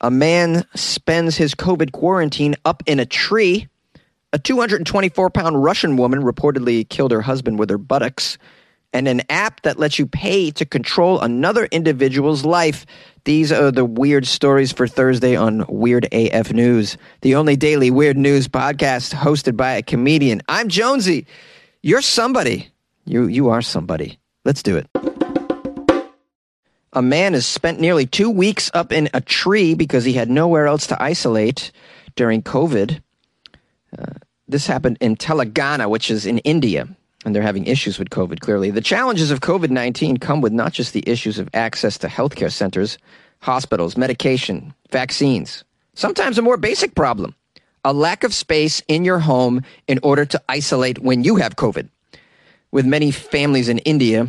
A man spends his COVID quarantine up in a tree. A 224 pound Russian woman reportedly killed her husband with her buttocks. And an app that lets you pay to control another individual's life. These are the weird stories for Thursday on Weird AF News, the only daily weird news podcast hosted by a comedian. I'm Jonesy. You're somebody. You, you are somebody. Let's do it. A man has spent nearly two weeks up in a tree because he had nowhere else to isolate during COVID. Uh, this happened in Telangana, which is in India, and they're having issues with COVID, clearly. The challenges of COVID 19 come with not just the issues of access to healthcare centers, hospitals, medication, vaccines, sometimes a more basic problem a lack of space in your home in order to isolate when you have COVID. With many families in India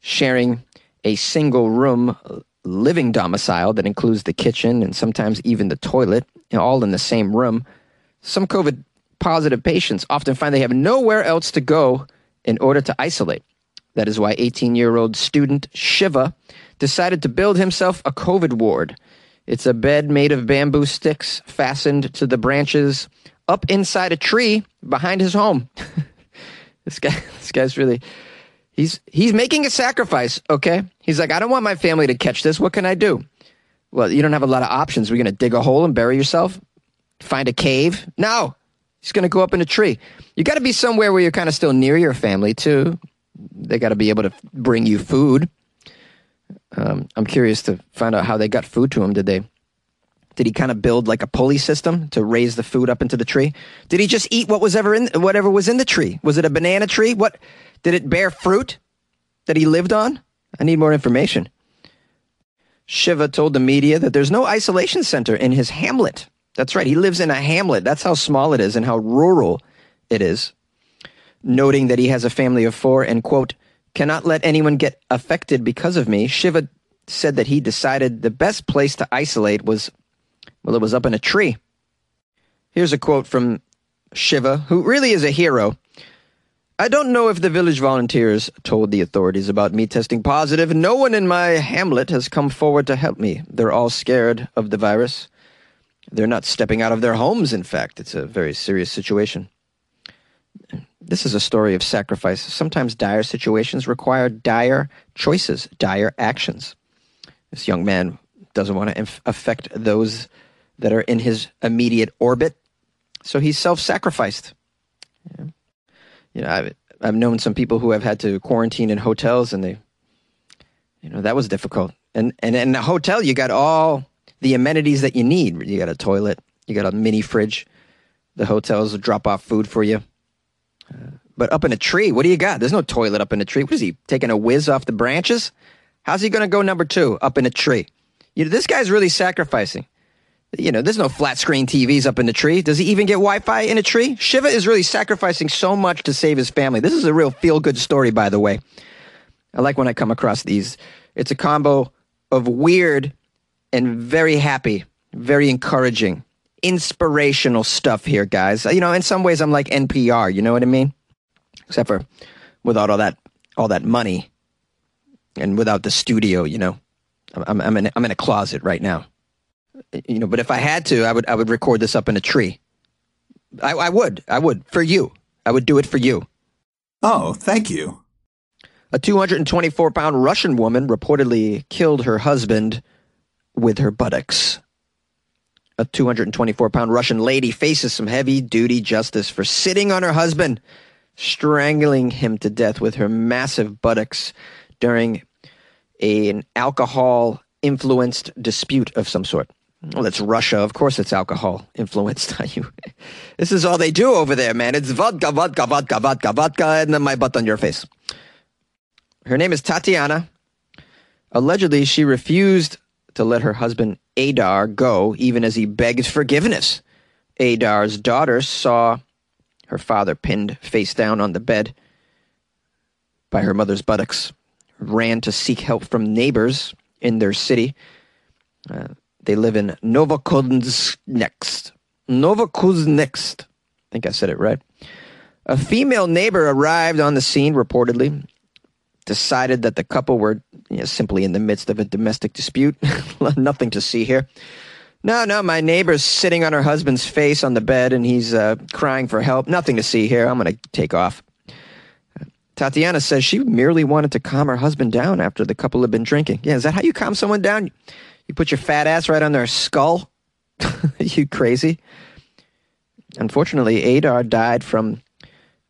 sharing a single room living domicile that includes the kitchen and sometimes even the toilet, all in the same room, some COVID positive patients often find they have nowhere else to go in order to isolate. That is why 18 year old student Shiva decided to build himself a COVID ward. It's a bed made of bamboo sticks fastened to the branches up inside a tree behind his home. this guy, this guy's really He's he's making a sacrifice, okay? He's like, I don't want my family to catch this. What can I do? Well, you don't have a lot of options. We're gonna dig a hole and bury yourself? Find a cave? No. He's gonna go up in a tree. You gotta be somewhere where you're kind of still near your family too. They gotta be able to bring you food. Um, I'm curious to find out how they got food to him. Did they did he kind of build like a pulley system to raise the food up into the tree? Did he just eat what was ever in whatever was in the tree? Was it a banana tree? What did it bear fruit that he lived on? I need more information. Shiva told the media that there's no isolation center in his hamlet. That's right, he lives in a hamlet. That's how small it is and how rural it is. Noting that he has a family of four and, quote, cannot let anyone get affected because of me, Shiva said that he decided the best place to isolate was, well, it was up in a tree. Here's a quote from Shiva, who really is a hero. I don't know if the village volunteers told the authorities about me testing positive. No one in my hamlet has come forward to help me. They're all scared of the virus. They're not stepping out of their homes, in fact. It's a very serious situation. This is a story of sacrifice. Sometimes dire situations require dire choices, dire actions. This young man doesn't want to inf- affect those that are in his immediate orbit, so he's self sacrificed. Yeah you know, I've, I've known some people who have had to quarantine in hotels and they, you know, that was difficult. And, and in a hotel, you got all the amenities that you need. You got a toilet, you got a mini fridge. The hotels drop off food for you. Uh, but up in a tree, what do you got? There's no toilet up in a tree. What is he taking a whiz off the branches? How's he going to go number two up in a tree? You know, this guy's really sacrificing. You know, there's no flat screen TVs up in the tree. Does he even get Wi Fi in a tree? Shiva is really sacrificing so much to save his family. This is a real feel good story, by the way. I like when I come across these. It's a combo of weird and very happy, very encouraging, inspirational stuff here, guys. You know, in some ways, I'm like NPR. You know what I mean? Except for without all that, all that money, and without the studio. You know, I'm, I'm in, I'm in a closet right now you know, but if I had to, I would I would record this up in a tree. I, I would. I would for you. I would do it for you. Oh, thank you. A 224 pound Russian woman reportedly killed her husband with her buttocks. A 224 pound Russian lady faces some heavy duty justice for sitting on her husband, strangling him to death with her massive buttocks during a, an alcohol influenced dispute of some sort. Well, it's Russia. Of course, it's alcohol influenced. on you. this is all they do over there, man. It's vodka, vodka, vodka, vodka, vodka, and then my butt on your face. Her name is Tatiana. Allegedly, she refused to let her husband Adar go, even as he begged forgiveness. Adar's daughter saw her father pinned face down on the bed by her mother's buttocks, ran to seek help from neighbors in their city. Uh, they live in Novokuznetsk. Novokuznetsk. I think I said it right. A female neighbor arrived on the scene, reportedly, decided that the couple were you know, simply in the midst of a domestic dispute. Nothing to see here. No, no, my neighbor's sitting on her husband's face on the bed and he's uh, crying for help. Nothing to see here. I'm going to take off. Tatiana says she merely wanted to calm her husband down after the couple had been drinking. Yeah, is that how you calm someone down? You put your fat ass right on their skull? you crazy? Unfortunately, Adar died from,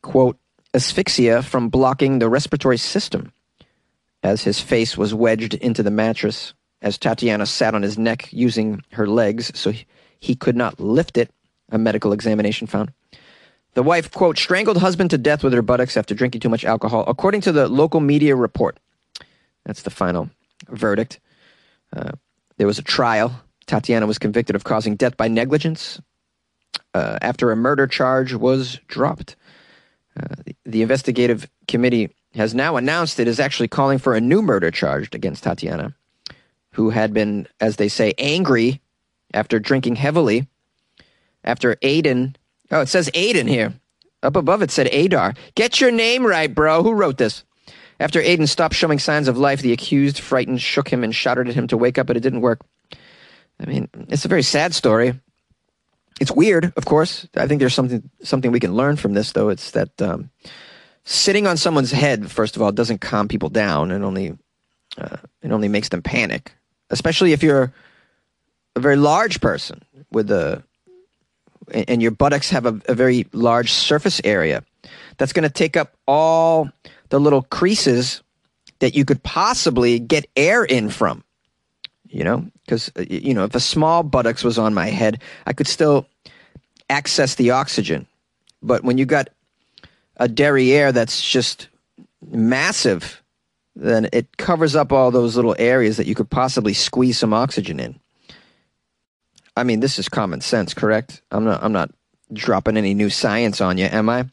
quote, asphyxia from blocking the respiratory system as his face was wedged into the mattress as Tatiana sat on his neck using her legs so he could not lift it, a medical examination found. The wife, quote, strangled husband to death with her buttocks after drinking too much alcohol, according to the local media report. That's the final verdict. Uh, there was a trial. Tatiana was convicted of causing death by negligence uh, after a murder charge was dropped. Uh, the, the investigative committee has now announced it is actually calling for a new murder charge against Tatiana, who had been, as they say, angry after drinking heavily after Aiden Oh, it says Aiden here. Up above it said Adar. Get your name right, bro. Who wrote this? After Aiden stopped showing signs of life, the accused, frightened, shook him and shouted at him to wake up, but it didn't work. I mean, it's a very sad story. It's weird, of course. I think there's something something we can learn from this, though. It's that um, sitting on someone's head, first of all, doesn't calm people down. and only uh, it only makes them panic, especially if you're a very large person with a and your buttocks have a, a very large surface area that's going to take up all the little creases that you could possibly get air in from you know because uh, you know if a small buttocks was on my head i could still access the oxygen but when you got a derriere that's just massive then it covers up all those little areas that you could possibly squeeze some oxygen in I mean, this is common sense, correct? I'm not. I'm not dropping any new science on you, am I?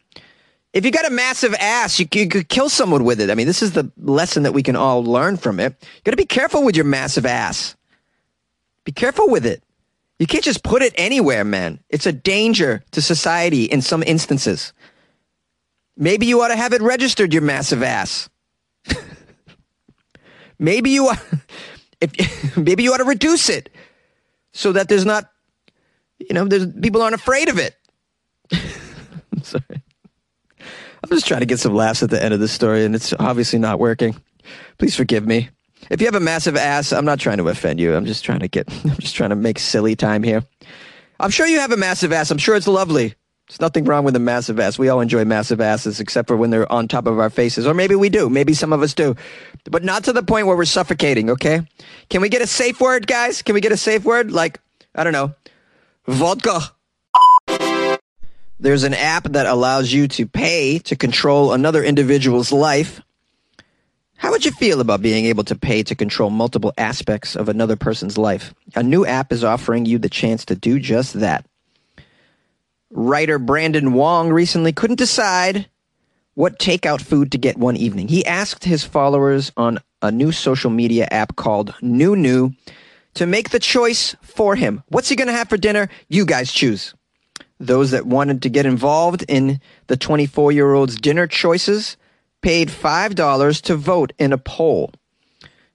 If you got a massive ass, you, you could kill someone with it. I mean, this is the lesson that we can all learn from it. You got to be careful with your massive ass. Be careful with it. You can't just put it anywhere, man. It's a danger to society in some instances. Maybe you ought to have it registered, your massive ass. maybe you ought, if, maybe you ought to reduce it so that there's not, you know, there's people aren't afraid of it. I'm sorry. I'm just trying to get some laughs at the end of this story, and it's obviously not working. Please forgive me. If you have a massive ass, I'm not trying to offend you. I'm just trying to get, I'm just trying to make silly time here. I'm sure you have a massive ass. I'm sure it's lovely. There's nothing wrong with a massive ass. We all enjoy massive asses, except for when they're on top of our faces. Or maybe we do. Maybe some of us do. But not to the point where we're suffocating, okay? Can we get a safe word, guys? Can we get a safe word? Like, I don't know, vodka. There's an app that allows you to pay to control another individual's life. How would you feel about being able to pay to control multiple aspects of another person's life? A new app is offering you the chance to do just that. Writer Brandon Wong recently couldn't decide what takeout food to get one evening. He asked his followers on a new social media app called NewNew to make the choice for him. What's he going to have for dinner? You guys choose. Those that wanted to get involved in the 24 year old's dinner choices paid $5 to vote in a poll.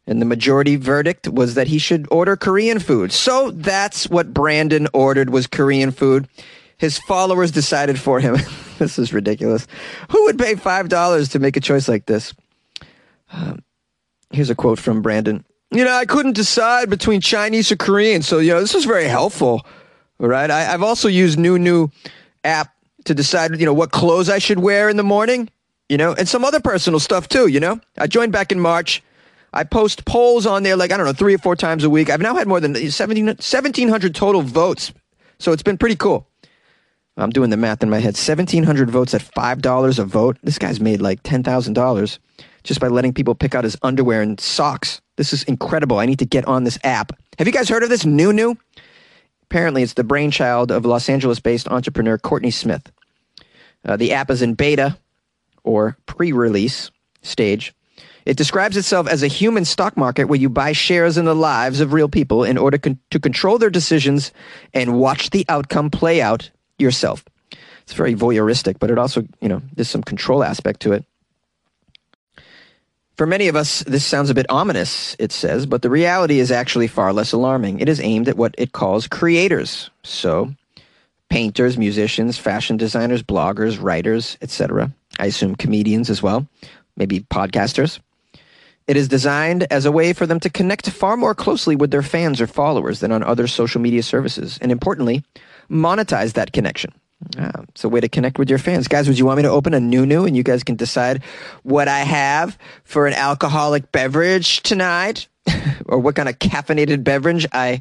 And the majority verdict was that he should order Korean food. So that's what Brandon ordered was Korean food. His followers decided for him. this is ridiculous. Who would pay $5 to make a choice like this? Um, here's a quote from Brandon. You know, I couldn't decide between Chinese or Korean, so, you know, this was very helpful. Right. I, I've also used NewNew app to decide, you know, what clothes I should wear in the morning, you know, and some other personal stuff too, you know. I joined back in March. I post polls on there like, I don't know, three or four times a week. I've now had more than 1,700 total votes. So it's been pretty cool. I'm doing the math in my head. 1,700 votes at $5 a vote. This guy's made like $10,000 just by letting people pick out his underwear and socks. This is incredible. I need to get on this app. Have you guys heard of this NewNew? Apparently, it's the brainchild of Los Angeles based entrepreneur Courtney Smith. Uh, the app is in beta or pre release stage. It describes itself as a human stock market where you buy shares in the lives of real people in order con- to control their decisions and watch the outcome play out yourself. It's very voyeuristic, but it also, you know, there's some control aspect to it. For many of us, this sounds a bit ominous, it says, but the reality is actually far less alarming. It is aimed at what it calls creators. So, painters, musicians, fashion designers, bloggers, writers, etc. I assume comedians as well, maybe podcasters. It is designed as a way for them to connect far more closely with their fans or followers than on other social media services, and importantly, monetize that connection. Ah, it's a way to connect with your fans. Guys, would you want me to open a NewNew and you guys can decide what I have for an alcoholic beverage tonight? or what kind of caffeinated beverage I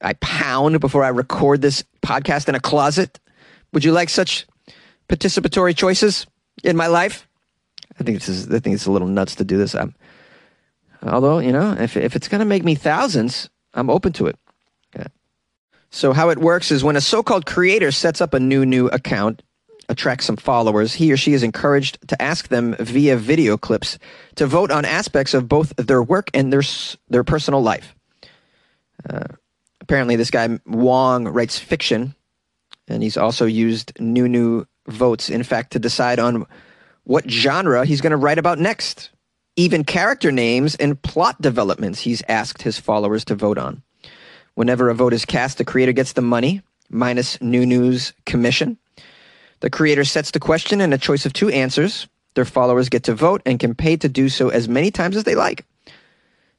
I pound before I record this podcast in a closet? Would you like such participatory choices in my life? I think this is I think it's a little nuts to do this. I'm Although, you know, if, if it's going to make me thousands, I'm open to it. So, how it works is when a so called creator sets up a new, new account, attracts some followers, he or she is encouraged to ask them via video clips to vote on aspects of both their work and their, their personal life. Uh, apparently, this guy Wong writes fiction, and he's also used new, new votes, in fact, to decide on what genre he's going to write about next even character names and plot developments he's asked his followers to vote on. Whenever a vote is cast, the creator gets the money, minus NewNew's commission. The creator sets the question and a choice of two answers. Their followers get to vote and can pay to do so as many times as they like.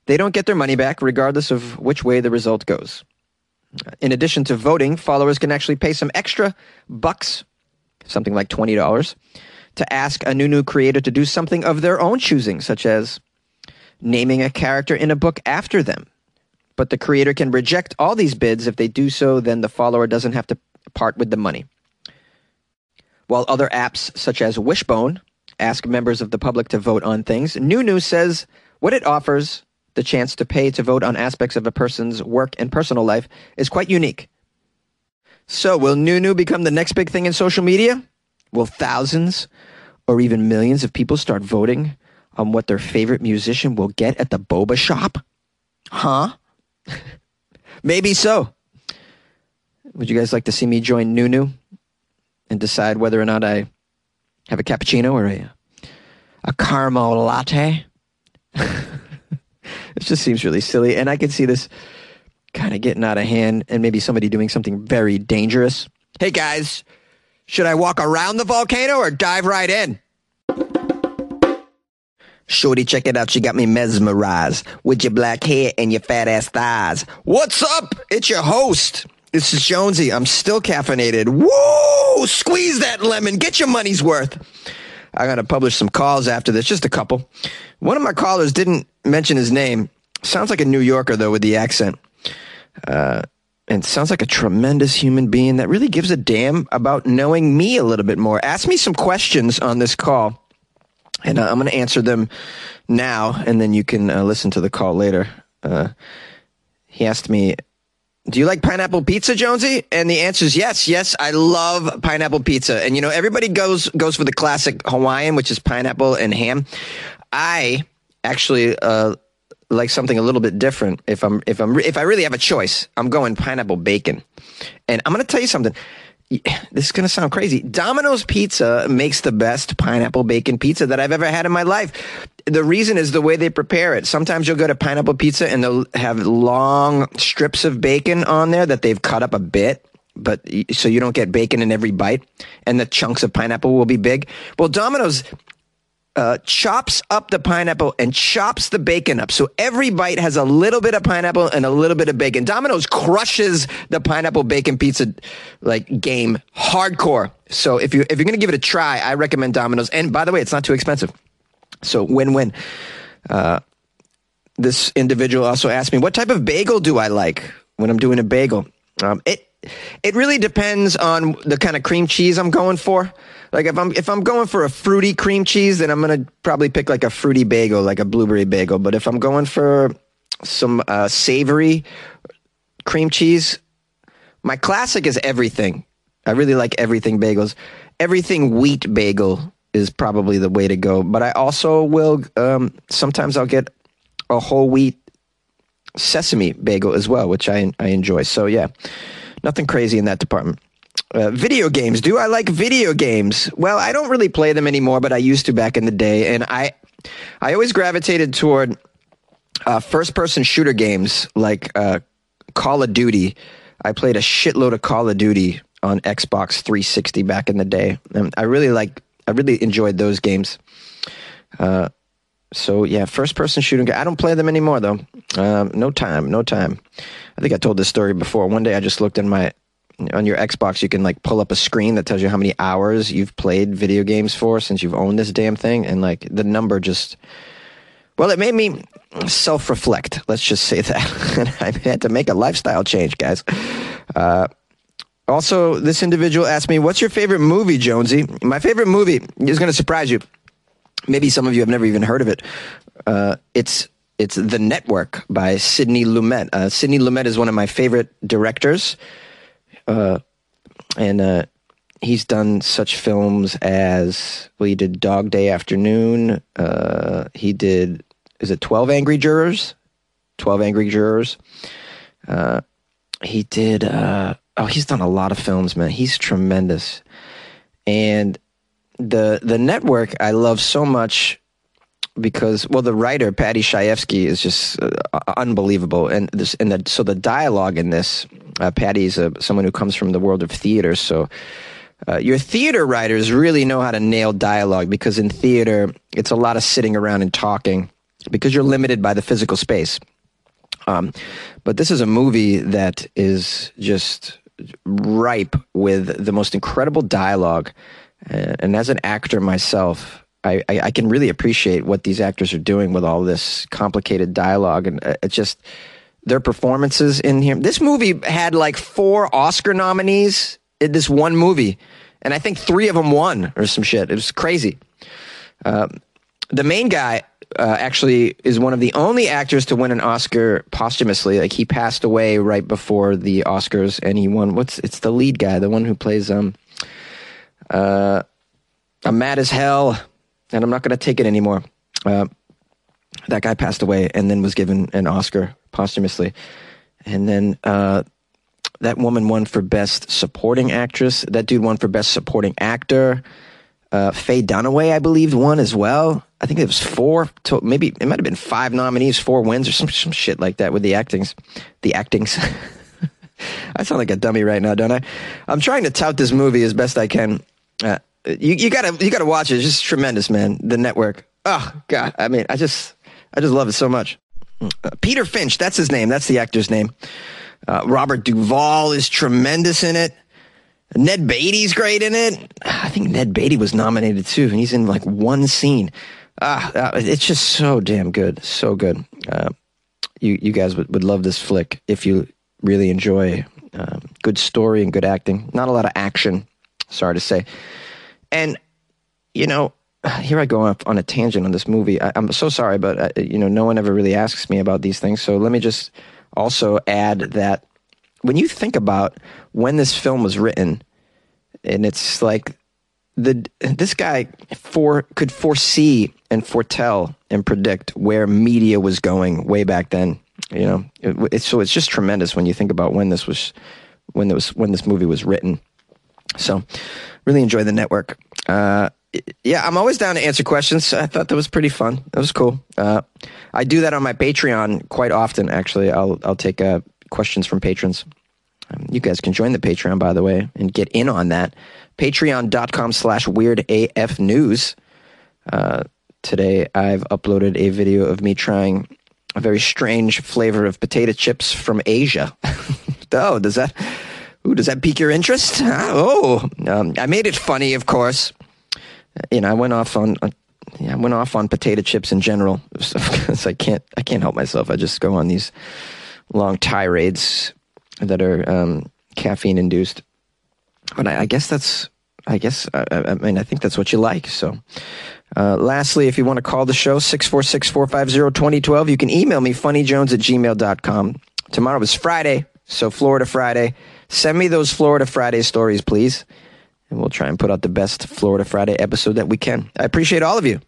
They don't get their money back, regardless of which way the result goes. In addition to voting, followers can actually pay some extra bucks, something like $20, to ask a Nunu creator to do something of their own choosing, such as naming a character in a book after them. But the creator can reject all these bids. If they do so, then the follower doesn't have to part with the money. While other apps, such as Wishbone, ask members of the public to vote on things, NewNew says what it offers, the chance to pay to vote on aspects of a person's work and personal life, is quite unique. So, will NewNew become the next big thing in social media? Will thousands or even millions of people start voting on what their favorite musician will get at the boba shop? Huh? Maybe so. Would you guys like to see me join NewNew and decide whether or not I have a cappuccino or a, a caramel latte? it just seems really silly. And I can see this kind of getting out of hand and maybe somebody doing something very dangerous. Hey guys, should I walk around the volcano or dive right in? Shorty, check it out. She got me mesmerized with your black hair and your fat ass thighs. What's up? It's your host. This is Jonesy. I'm still caffeinated. Woo! Squeeze that lemon. Get your money's worth. I got to publish some calls after this, just a couple. One of my callers didn't mention his name. Sounds like a New Yorker, though, with the accent. Uh, and sounds like a tremendous human being that really gives a damn about knowing me a little bit more. Ask me some questions on this call, and uh, I'm going to answer them now, and then you can uh, listen to the call later. Uh, he asked me, "Do you like pineapple pizza, Jonesy?" And the answer is yes. Yes, I love pineapple pizza. And you know, everybody goes goes for the classic Hawaiian, which is pineapple and ham. I actually uh, like something a little bit different. If I'm if I'm if I really have a choice, I'm going pineapple bacon. And I'm going to tell you something. This is going to sound crazy. Domino's Pizza makes the best pineapple bacon pizza that I've ever had in my life. The reason is the way they prepare it. Sometimes you'll go to pineapple pizza and they'll have long strips of bacon on there that they've cut up a bit but so you don't get bacon in every bite and the chunks of pineapple will be big. Well, Domino's uh, chops up the pineapple and chops the bacon up. So every bite has a little bit of pineapple and a little bit of bacon. Domino's crushes the pineapple bacon pizza like game hardcore. So if you if you're gonna give it a try, I recommend Domino's. And by the way, it's not too expensive. So win win. Uh, this individual also asked me, "What type of bagel do I like when I'm doing a bagel?" Um, it it really depends on the kind of cream cheese I'm going for. Like if I'm if I'm going for a fruity cream cheese, then I'm gonna probably pick like a fruity bagel, like a blueberry bagel. But if I'm going for some uh, savory cream cheese, my classic is everything. I really like everything bagels. Everything wheat bagel is probably the way to go. But I also will um, sometimes I'll get a whole wheat sesame bagel as well, which I I enjoy. So yeah, nothing crazy in that department. Uh, video games. Do I like video games? Well, I don't really play them anymore, but I used to back in the day. And I, I always gravitated toward uh, first-person shooter games like uh, Call of Duty. I played a shitload of Call of Duty on Xbox 360 back in the day, and I really like. I really enjoyed those games. Uh, so yeah, first-person shooting. I don't play them anymore though. Um, no time. No time. I think I told this story before. One day I just looked in my on your Xbox, you can like pull up a screen that tells you how many hours you've played video games for since you've owned this damn thing, and like the number just. Well, it made me self-reflect. Let's just say that, and I had to make a lifestyle change, guys. Uh, also, this individual asked me, "What's your favorite movie, Jonesy?" My favorite movie is going to surprise you. Maybe some of you have never even heard of it. Uh, it's it's The Network by Sidney Lumet. Uh, Sidney Lumet is one of my favorite directors. Uh, and uh, he's done such films as well. He did Dog Day Afternoon. Uh, he did is it Twelve Angry Jurors? Twelve Angry Jurors. Uh, he did. Uh, oh, he's done a lot of films, man. He's tremendous. And the the network I love so much because well the writer Paddy Chayefsky is just uh, unbelievable. And this and the, so the dialogue in this uh, Paddy's a, someone who comes from the world of theater. So uh, your theater writers really know how to nail dialogue because in theater it's a lot of sitting around and talking because you're limited by the physical space. Um, but this is a movie that is just ripe with the most incredible dialogue. And as an actor myself I, I, can really appreciate what these actors are doing with all this complicated dialogue, and uh, it's just their performances in here. This movie had like four Oscar nominees in this one movie, and I think three of them won or some shit. It was crazy. Um, the main guy uh, actually is one of the only actors to win an Oscar posthumously. Like he passed away right before the Oscars, and he won. What's it's the lead guy, the one who plays um, uh, I'm mad as hell and I'm not going to take it anymore. Uh, that guy passed away and then was given an Oscar posthumously. And then uh, that woman won for Best Supporting Actress. That dude won for Best Supporting Actor. Uh, Faye Dunaway, I believe, won as well. I think it was four, to, maybe it might have been five nominees, four wins, or some some shit like that with the actings. The actings. I sound like a dummy right now, don't I? I'm trying to tout this movie as best I can. Uh, you, you gotta you gotta watch it. It's just tremendous, man. The network. Oh God, I mean, I just I just love it so much. Uh, Peter Finch, that's his name. That's the actor's name. Uh, Robert Duvall is tremendous in it. Ned Beatty's great in it. I think Ned Beatty was nominated too, and he's in like one scene. Ah, uh, it's just so damn good, so good. Uh, you you guys would, would love this flick if you really enjoy um, good story and good acting. Not a lot of action, sorry to say. And, you know, here I go off on a tangent on this movie. I, am so sorry, but, uh, you know, no one ever really asks me about these things. So let me just also add that when you think about when this film was written, and it's like the this guy for could foresee and foretell and predict where media was going way back then. You know, it, it's, so it's just tremendous when you think about when this was when this when this movie was written. So, really enjoy the network. Uh, yeah, I'm always down to answer questions. I thought that was pretty fun. That was cool. Uh, I do that on my Patreon quite often. Actually, I'll I'll take uh, questions from patrons. Um, you guys can join the Patreon, by the way, and get in on that. Patreon.com slash weird AF news. Uh, today, I've uploaded a video of me trying a very strange flavor of potato chips from Asia. oh, does that Ooh, does that pique your interest? Oh, um, I made it funny, of course. You know, I went off on, uh, yeah, I went off on potato chips in general because I can't, I can't help myself. I just go on these long tirades that are um, caffeine induced. But I, I, guess that's, I guess, I, I, mean, I think that's what you like. So, uh, lastly, if you want to call the show, 646 450 2012, you can email me, funnyjones at gmail.com. Tomorrow is Friday, so Florida Friday. Send me those Florida Friday stories, please. And we'll try and put out the best Florida Friday episode that we can. I appreciate all of you.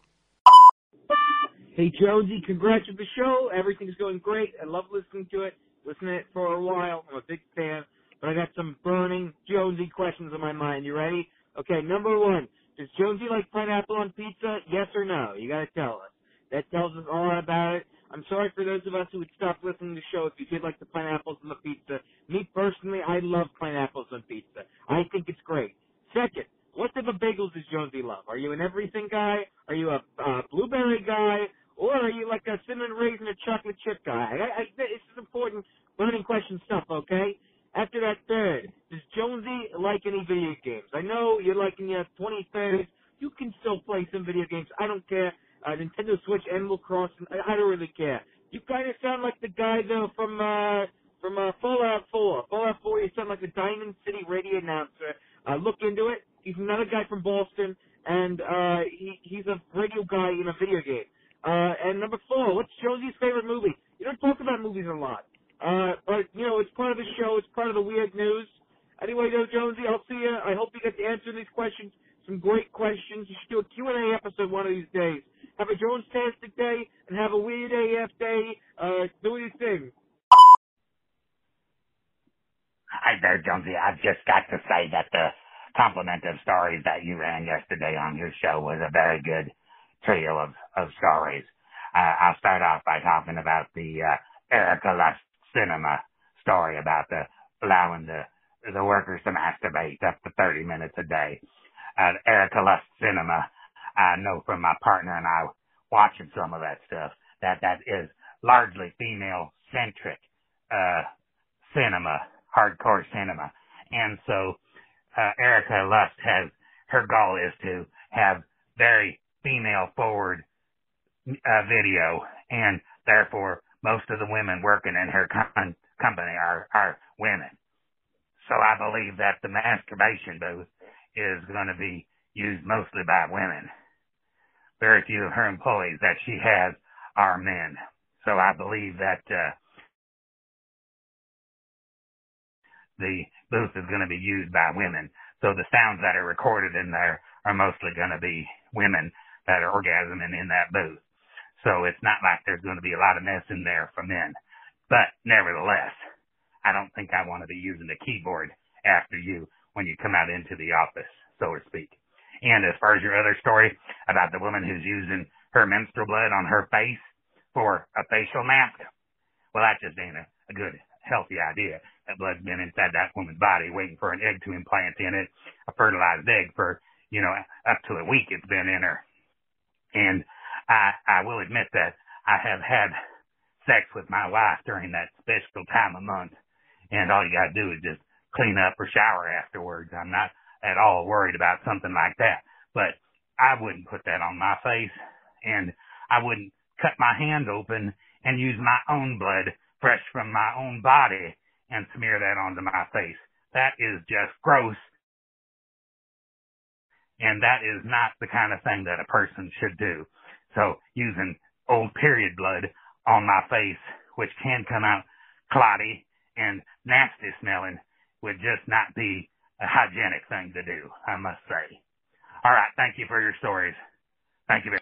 Hey, Jonesy, congrats with the show. Everything's going great. I love listening to it. Listening to it for a while. I'm a big fan. But I got some burning Jonesy questions on my mind. You ready? Okay, number one. Does Jonesy like pineapple on pizza? Yes or no? You gotta tell us. That tells us all about it. I'm sorry for those of us who would stop listening to the show if you did like the pineapples on the pizza. Me personally, I love pineapples on pizza. I think it's great. Second, what type of bagels does Jonesy love? Are you an everything guy? Are you a uh, blueberry guy? Or are you like a cinnamon raisin or chocolate chip guy? I, I, this is important learning question stuff, okay? After that third, does Jonesy like any video games? I know you're like in your 20s, 30s. You can still play some video games. I don't care uh, Nintendo Switch, Animal Crossing. I, I don't really care. You kind of sound like the guy though from uh from uh, Fallout 4. Fallout 4, you sound like the Diamond City radio announcer. Uh, look into it. He's another guy from Boston, and uh, he he's a radio guy in a video game. Uh, and number four, what's Jonesy's favorite movie? You don't talk about movies a lot, uh, but you know it's part of the show. It's part of the weird news. Anyway, though, Jonesy, I'll see you. I hope you get to answer these questions. Some great questions. You should do a Q&A episode one of these days. Have a Jones-tastic day and have a weird AF day. Uh, do your thing. Hi there, Jonesy. I've just got to say that the complement of stories that you ran yesterday on your show was a very good trio of, of stories. Uh, I'll start off by talking about the uh, Erika Lust cinema story about the allowing the the workers to masturbate up to 30 minutes a day. Uh, Erika Lust cinema I know from my partner and I watching some of that stuff that that is largely female centric uh cinema, hardcore cinema. And so uh Erika Lust has her goal is to have very female forward uh, video and therefore most of the women working in her com- company are are women. So I believe that the masturbation booth is going to be used mostly by women very few of her employees that she has are men. So I believe that uh, the booth is going to be used by women. So the sounds that are recorded in there are mostly going to be women that are orgasming in that booth. So it's not like there's going to be a lot of mess in there for men. But nevertheless, I don't think I want to be using the keyboard after you when you come out into the office, so to speak. And as far as your other story about the woman who's using her menstrual blood on her face for a facial mask, well, that just ain't a, a good, healthy idea. That blood's been inside that woman's body waiting for an egg to implant in it, a fertilized egg for, you know, up to a week it's been in her. And I, I will admit that I have had sex with my wife during that special time of month. And all you gotta do is just clean up or shower afterwards. I'm not at all worried about something like that. But I wouldn't put that on my face and I wouldn't cut my hand open and use my own blood fresh from my own body and smear that onto my face. That is just gross. And that is not the kind of thing that a person should do. So using old period blood on my face, which can come out clotty and nasty smelling, would just not be a hygienic thing to do, I must say. All right. Thank you for your stories. Thank you very